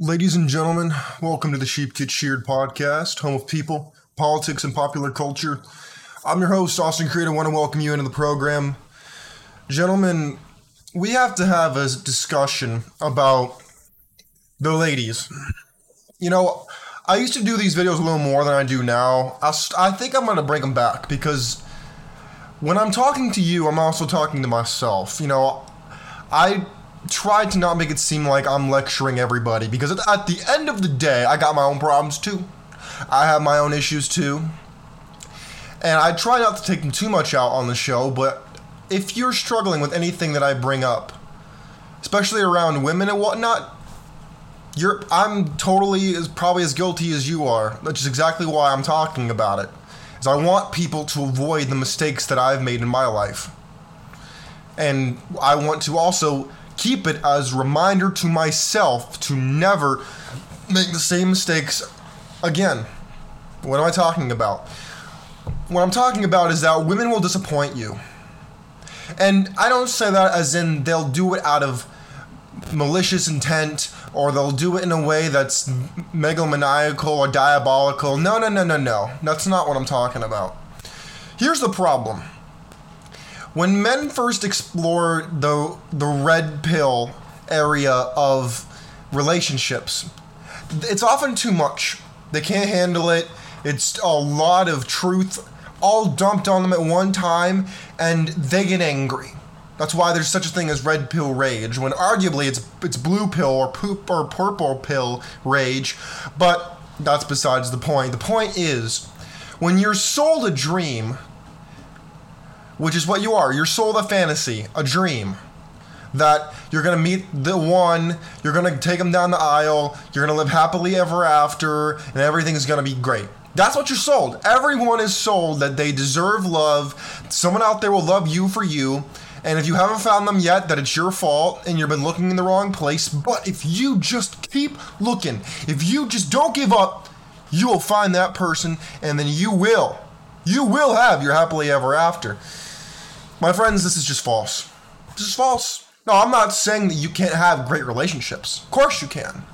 Ladies and gentlemen, welcome to the Sheep Get Sheared podcast, home of people, politics, and popular culture. I'm your host, Austin Creed. I want to welcome you into the program. Gentlemen, we have to have a discussion about the ladies. You know, I used to do these videos a little more than I do now. I, I think I'm going to bring them back because when I'm talking to you, I'm also talking to myself. You know, I tried to not make it seem like I'm lecturing everybody because at, at the end of the day, I got my own problems too. I have my own issues too. And I try not to take them too much out on the show, but if you're struggling with anything that I bring up, especially around women and whatnot, you're I'm totally as probably as guilty as you are. Which is exactly why I'm talking about it. Is I want people to avoid the mistakes that I've made in my life. And I want to also keep it as reminder to myself to never make the same mistakes again. What am I talking about? What I'm talking about is that women will disappoint you. And I don't say that as in they'll do it out of malicious intent or they'll do it in a way that's megalomaniacal or diabolical. No, no, no, no, no. That's not what I'm talking about. Here's the problem. When men first explore the the red pill area of relationships, it's often too much. They can't handle it. It's a lot of truth all dumped on them at one time and they get angry. That's why there's such a thing as red pill rage, when arguably it's it's blue pill or poop or purple pill rage, but that's besides the point. The point is, when you're sold a dream, which is what you are, you're sold a fantasy, a dream, that you're gonna meet the one, you're gonna take them down the aisle, you're gonna live happily ever after, and everything is gonna be great. That's what you're sold. Everyone is sold that they deserve love. Someone out there will love you for you and if you haven't found them yet, that it's your fault and you've been looking in the wrong place. But if you just keep looking, if you just don't give up, you will find that person and then you will. You will have your happily ever after. My friends, this is just false. This is false. No, I'm not saying that you can't have great relationships. Of course you can.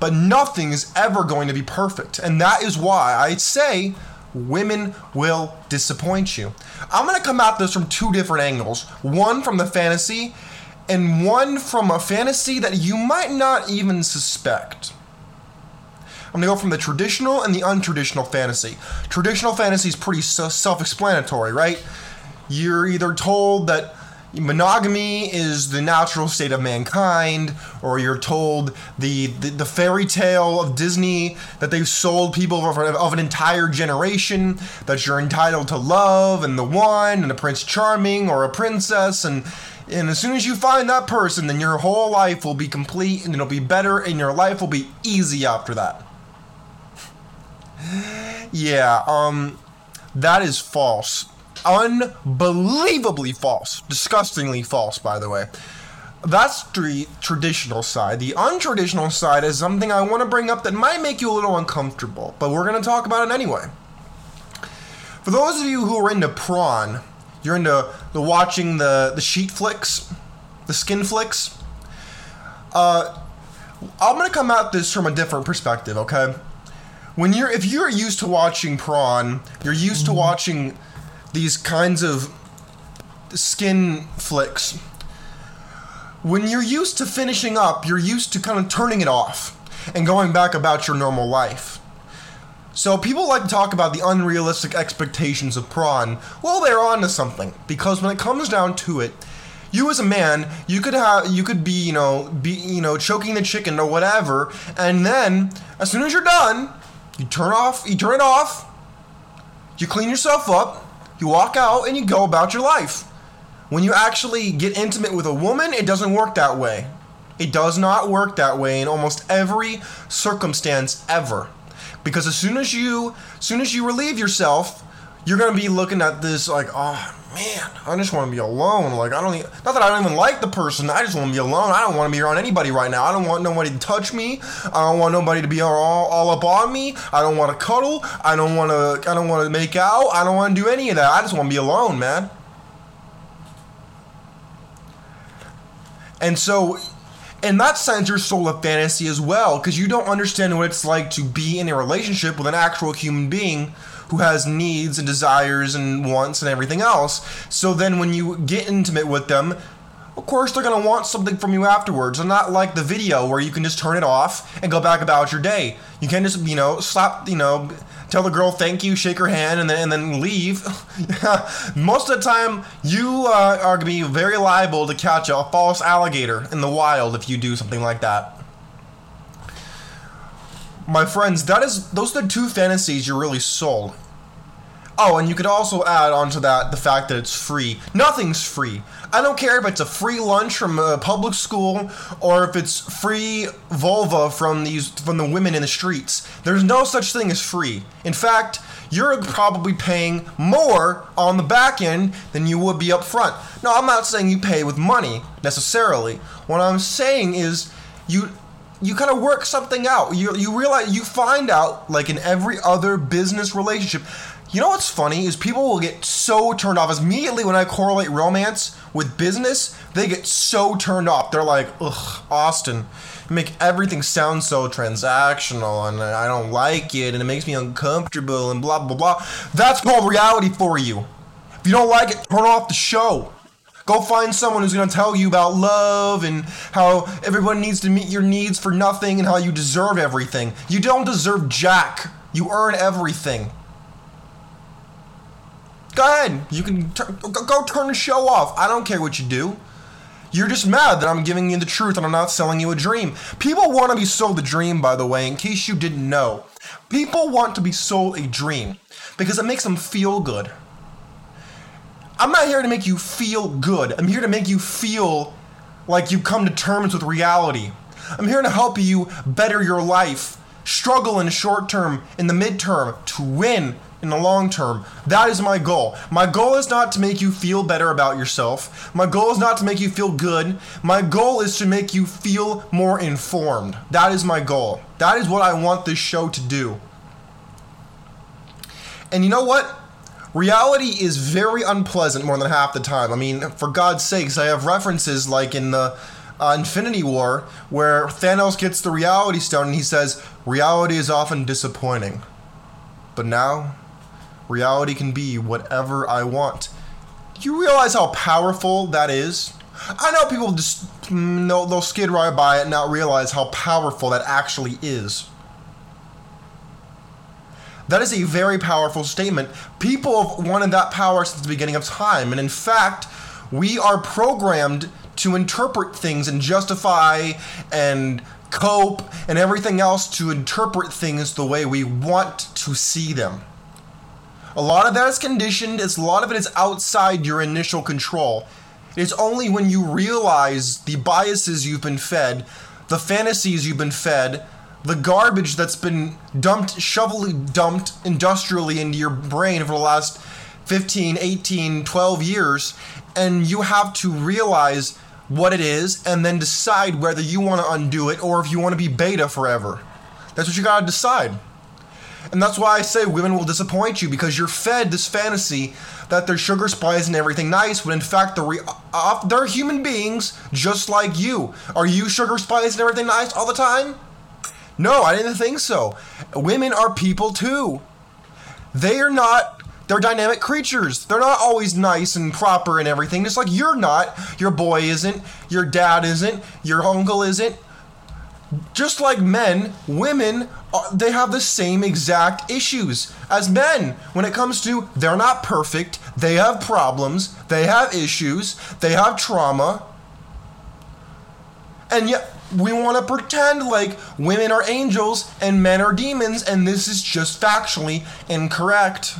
But nothing is ever going to be perfect. And that is why I say women will disappoint you. I'm going to come at this from two different angles one from the fantasy, and one from a fantasy that you might not even suspect. I'm going to go from the traditional and the untraditional fantasy. Traditional fantasy is pretty self explanatory, right? You're either told that monogamy is the natural state of mankind, or you're told the, the, the fairy tale of Disney that they've sold people of, of, an entire generation, that you're entitled to love and the one and a prince charming or a princess, and and as soon as you find that person, then your whole life will be complete and it'll be better, and your life will be easy after that. yeah, um, that is false unbelievably false. Disgustingly false, by the way. That's the traditional side. The untraditional side is something I want to bring up that might make you a little uncomfortable, but we're going to talk about it anyway. For those of you who are into prawn, you're into the watching the, the sheet flicks, the skin flicks. Uh, I'm gonna come at this from a different perspective, okay? When you're if you're used to watching prawn, you're used to watching these kinds of skin flicks. When you're used to finishing up, you're used to kind of turning it off and going back about your normal life. So people like to talk about the unrealistic expectations of prawn. Well, they're onto something because when it comes down to it, you as a man, you could have you could be, you know, be, you know, choking the chicken or whatever, and then as soon as you're done, you turn off, you turn it off, you clean yourself up, you walk out and you go about your life. When you actually get intimate with a woman, it doesn't work that way. It does not work that way in almost every circumstance ever. Because as soon as you as soon as you relieve yourself, you're gonna be looking at this like, oh man, I just want to be alone. Like I don't, even, not that I don't even like the person. I just want to be alone. I don't want to be around anybody right now. I don't want nobody to touch me. I don't want nobody to be all, all up on me. I don't want to cuddle. I don't want to. I don't want to make out. I don't want to do any of that. I just want to be alone, man. And so, in that sense, you're sold a fantasy as well because you don't understand what it's like to be in a relationship with an actual human being who has needs and desires and wants and everything else. So then when you get intimate with them, of course they're gonna want something from you afterwards. And not like the video where you can just turn it off and go back about your day. You can't just, you know, slap, you know, tell the girl thank you, shake her hand, and then and then leave. Most of the time, you uh, are gonna be very liable to catch a false alligator in the wild if you do something like that. My friends, that is those are the two fantasies you're really sold. Oh, and you could also add onto that the fact that it's free. Nothing's free. I don't care if it's a free lunch from a public school or if it's free vulva from these from the women in the streets. There's no such thing as free. In fact, you're probably paying more on the back end than you would be up front. No, I'm not saying you pay with money necessarily. What I'm saying is you you kind of work something out. You you realize you find out like in every other business relationship you know what's funny is people will get so turned off As immediately when I correlate romance with business. They get so turned off. They're like, "Ugh, Austin, you make everything sound so transactional, and I don't like it, and it makes me uncomfortable, and blah blah blah." That's called reality for you. If you don't like it, turn off the show. Go find someone who's going to tell you about love and how everyone needs to meet your needs for nothing and how you deserve everything. You don't deserve jack. You earn everything. Go ahead. You can go, go turn the show off. I don't care what you do. You're just mad that I'm giving you the truth and I'm not selling you a dream. People want to be sold a dream, by the way, in case you didn't know. People want to be sold a dream because it makes them feel good. I'm not here to make you feel good. I'm here to make you feel like you've come to terms with reality. I'm here to help you better your life, struggle in the short term, in the midterm, to win in the long term. That is my goal. My goal is not to make you feel better about yourself. My goal is not to make you feel good. My goal is to make you feel more informed. That is my goal. That is what I want this show to do. And you know what? Reality is very unpleasant more than half the time. I mean, for God's sakes, I have references like in the uh, Infinity War where Thanos gets the reality stone and he says, Reality is often disappointing. But now, reality can be whatever I want. Do you realize how powerful that is? I know people just mm, they'll, they'll skid right by it and not realize how powerful that actually is. That is a very powerful statement. People have wanted that power since the beginning of time, and in fact, we are programmed to interpret things and justify and cope and everything else to interpret things the way we want to see them. A lot of that is conditioned, it's a lot of it is outside your initial control. It's only when you realize the biases you've been fed, the fantasies you've been fed, the garbage that's been dumped, shovelly dumped industrially into your brain over the last 15, 18, 12 years, and you have to realize what it is and then decide whether you want to undo it or if you want to be beta forever. That's what you gotta decide. And that's why I say women will disappoint you because you're fed this fantasy that they're sugar spies and everything nice, when in fact they're, re- uh, they're human beings just like you. Are you sugar spies and everything nice all the time? No, I didn't think so. Women are people too. They are not, they're dynamic creatures. They're not always nice and proper and everything, just like you're not. Your boy isn't, your dad isn't, your uncle isn't just like men, women Uh, they have the same exact issues as men when it comes to they're not perfect, they have problems, they have issues, they have trauma. And yet we want to pretend like women are angels and men are demons and this is just factually incorrect.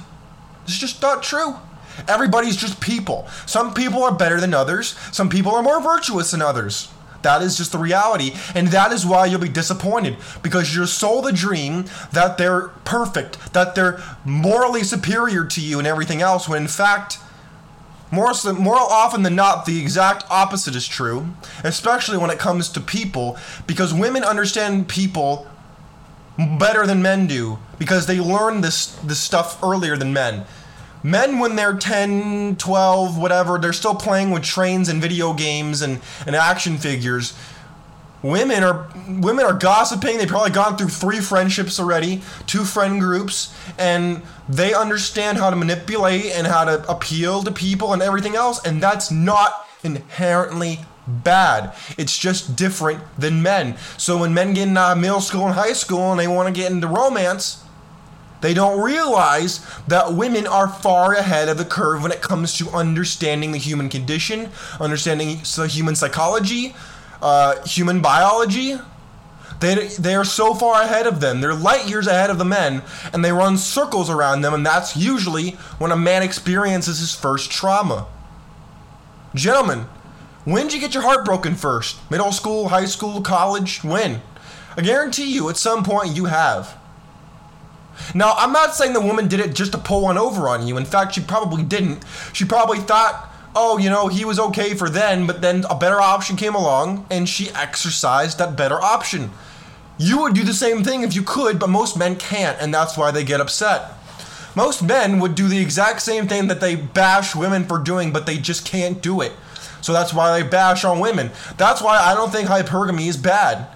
It's just not true. Everybody's just people. Some people are better than others, some people are more virtuous than others. That is just the reality. And that is why you'll be disappointed because you're sold the dream that they're perfect, that they're morally superior to you and everything else, when in fact, more, more often than not, the exact opposite is true, especially when it comes to people, because women understand people better than men do because they learn this, this stuff earlier than men men when they're 10 12 whatever they're still playing with trains and video games and, and action figures women are women are gossiping. They've probably gone through three friendships already, two friend groups, and they understand how to manipulate and how to appeal to people and everything else. And that's not inherently bad. It's just different than men. So when men get into middle school and high school and they want to get into romance, they don't realize that women are far ahead of the curve when it comes to understanding the human condition, understanding the human psychology, uh, human biology. They, they are so far ahead of them. They're light years ahead of the men, and they run circles around them, and that's usually when a man experiences his first trauma. Gentlemen, when did you get your heart broken first? Middle school, high school, college? When? I guarantee you, at some point, you have. Now, I'm not saying the woman did it just to pull one over on you. In fact, she probably didn't. She probably thought oh, you know, he was okay for then, but then a better option came along and she exercised that better option. You would do the same thing if you could, but most men can't, and that's why they get upset. Most men would do the exact same thing that they bash women for doing, but they just can't do it. So that's why they bash on women. That's why I don't think hypergamy is bad.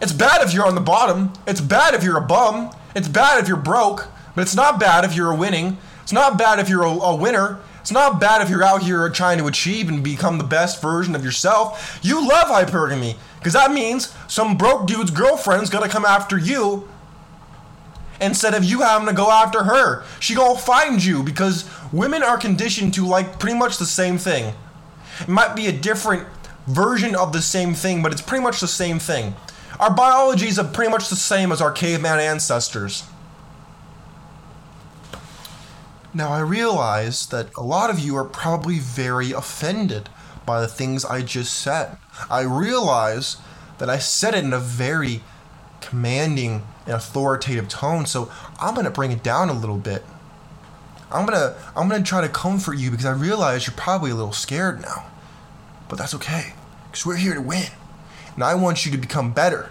It's bad if you're on the bottom. It's bad if you're a bum. It's bad if you're broke. But it's not bad if you're a winning. It's not bad if you're a, a winner. It's not bad if you're out here trying to achieve and become the best version of yourself. You love hypergamy because that means some broke dude's girlfriend's gonna come after you instead of you having to go after her. She gonna find you because women are conditioned to like pretty much the same thing. It might be a different version of the same thing, but it's pretty much the same thing. Our biology is pretty much the same as our caveman ancestors. Now, I realize that a lot of you are probably very offended by the things I just said. I realize that I said it in a very commanding and authoritative tone, so I'm going to bring it down a little bit. I'm going to I'm going to try to comfort you because I realize you're probably a little scared now. But that's okay cuz we're here to win. And I want you to become better.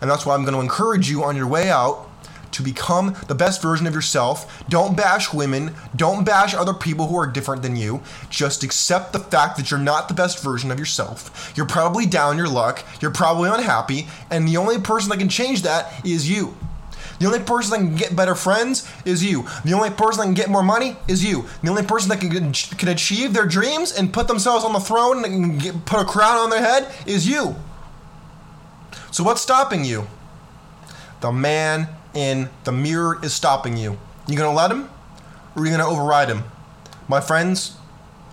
And that's why I'm going to encourage you on your way out to become the best version of yourself. Don't bash women. Don't bash other people who are different than you. Just accept the fact that you're not the best version of yourself. You're probably down your luck. You're probably unhappy. And the only person that can change that is you. The only person that can get better friends is you. The only person that can get more money is you. The only person that can, can achieve their dreams and put themselves on the throne and get, put a crown on their head is you. So, what's stopping you? The man in the mirror is stopping you. You gonna let him, or are you gonna override him? My friends,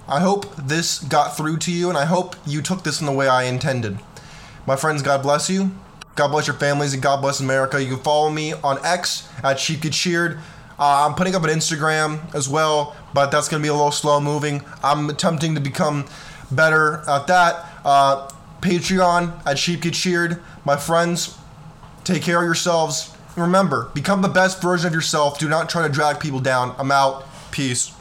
I hope this got through to you, and I hope you took this in the way I intended. My friends, God bless you. God bless your families, and God bless America. You can follow me on X at Sheep Get Sheared. Uh, I'm putting up an Instagram as well, but that's gonna be a little slow moving. I'm attempting to become better at that. Uh, Patreon at Sheep Get Sheared. My friends, take care of yourselves remember, become the best version of yourself. Do not try to drag people down. I'm out. Peace.